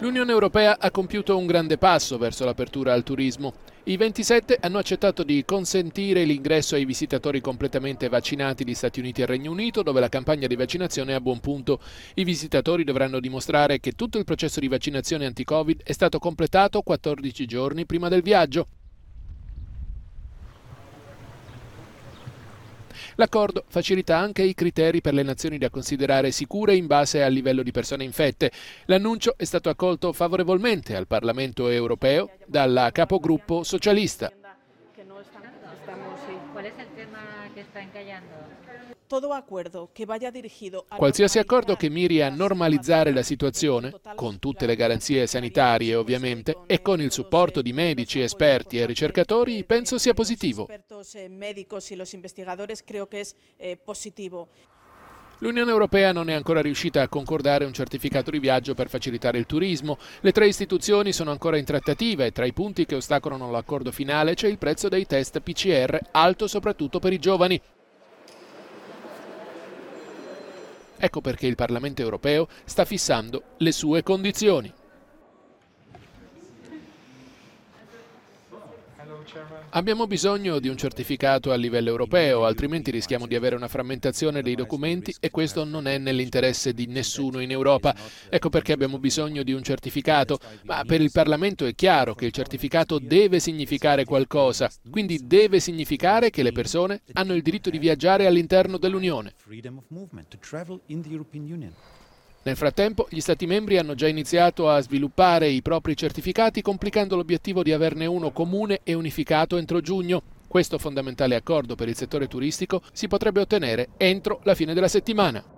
L'Unione Europea ha compiuto un grande passo verso l'apertura al turismo. I 27 hanno accettato di consentire l'ingresso ai visitatori completamente vaccinati di Stati Uniti e Regno Unito, dove la campagna di vaccinazione è a buon punto. I visitatori dovranno dimostrare che tutto il processo di vaccinazione anti-Covid è stato completato 14 giorni prima del viaggio. L'accordo facilita anche i criteri per le nazioni da considerare sicure in base al livello di persone infette. L'annuncio è stato accolto favorevolmente al Parlamento europeo dalla capogruppo socialista. Qualsiasi accordo che miri a normalizzare la situazione, con tutte le garanzie sanitarie ovviamente, e con il supporto di medici, esperti e ricercatori, penso sia positivo. L'Unione Europea non è ancora riuscita a concordare un certificato di viaggio per facilitare il turismo. Le tre istituzioni sono ancora in trattativa e tra i punti che ostacolano l'accordo finale c'è il prezzo dei test PCR, alto soprattutto per i giovani. Ecco perché il Parlamento europeo sta fissando le sue condizioni. Abbiamo bisogno di un certificato a livello europeo, altrimenti rischiamo di avere una frammentazione dei documenti e questo non è nell'interesse di nessuno in Europa. Ecco perché abbiamo bisogno di un certificato, ma per il Parlamento è chiaro che il certificato deve significare qualcosa, quindi deve significare che le persone hanno il diritto di viaggiare all'interno dell'Unione. Nel frattempo, gli Stati membri hanno già iniziato a sviluppare i propri certificati, complicando l'obiettivo di averne uno comune e unificato entro giugno. Questo fondamentale accordo per il settore turistico si potrebbe ottenere entro la fine della settimana.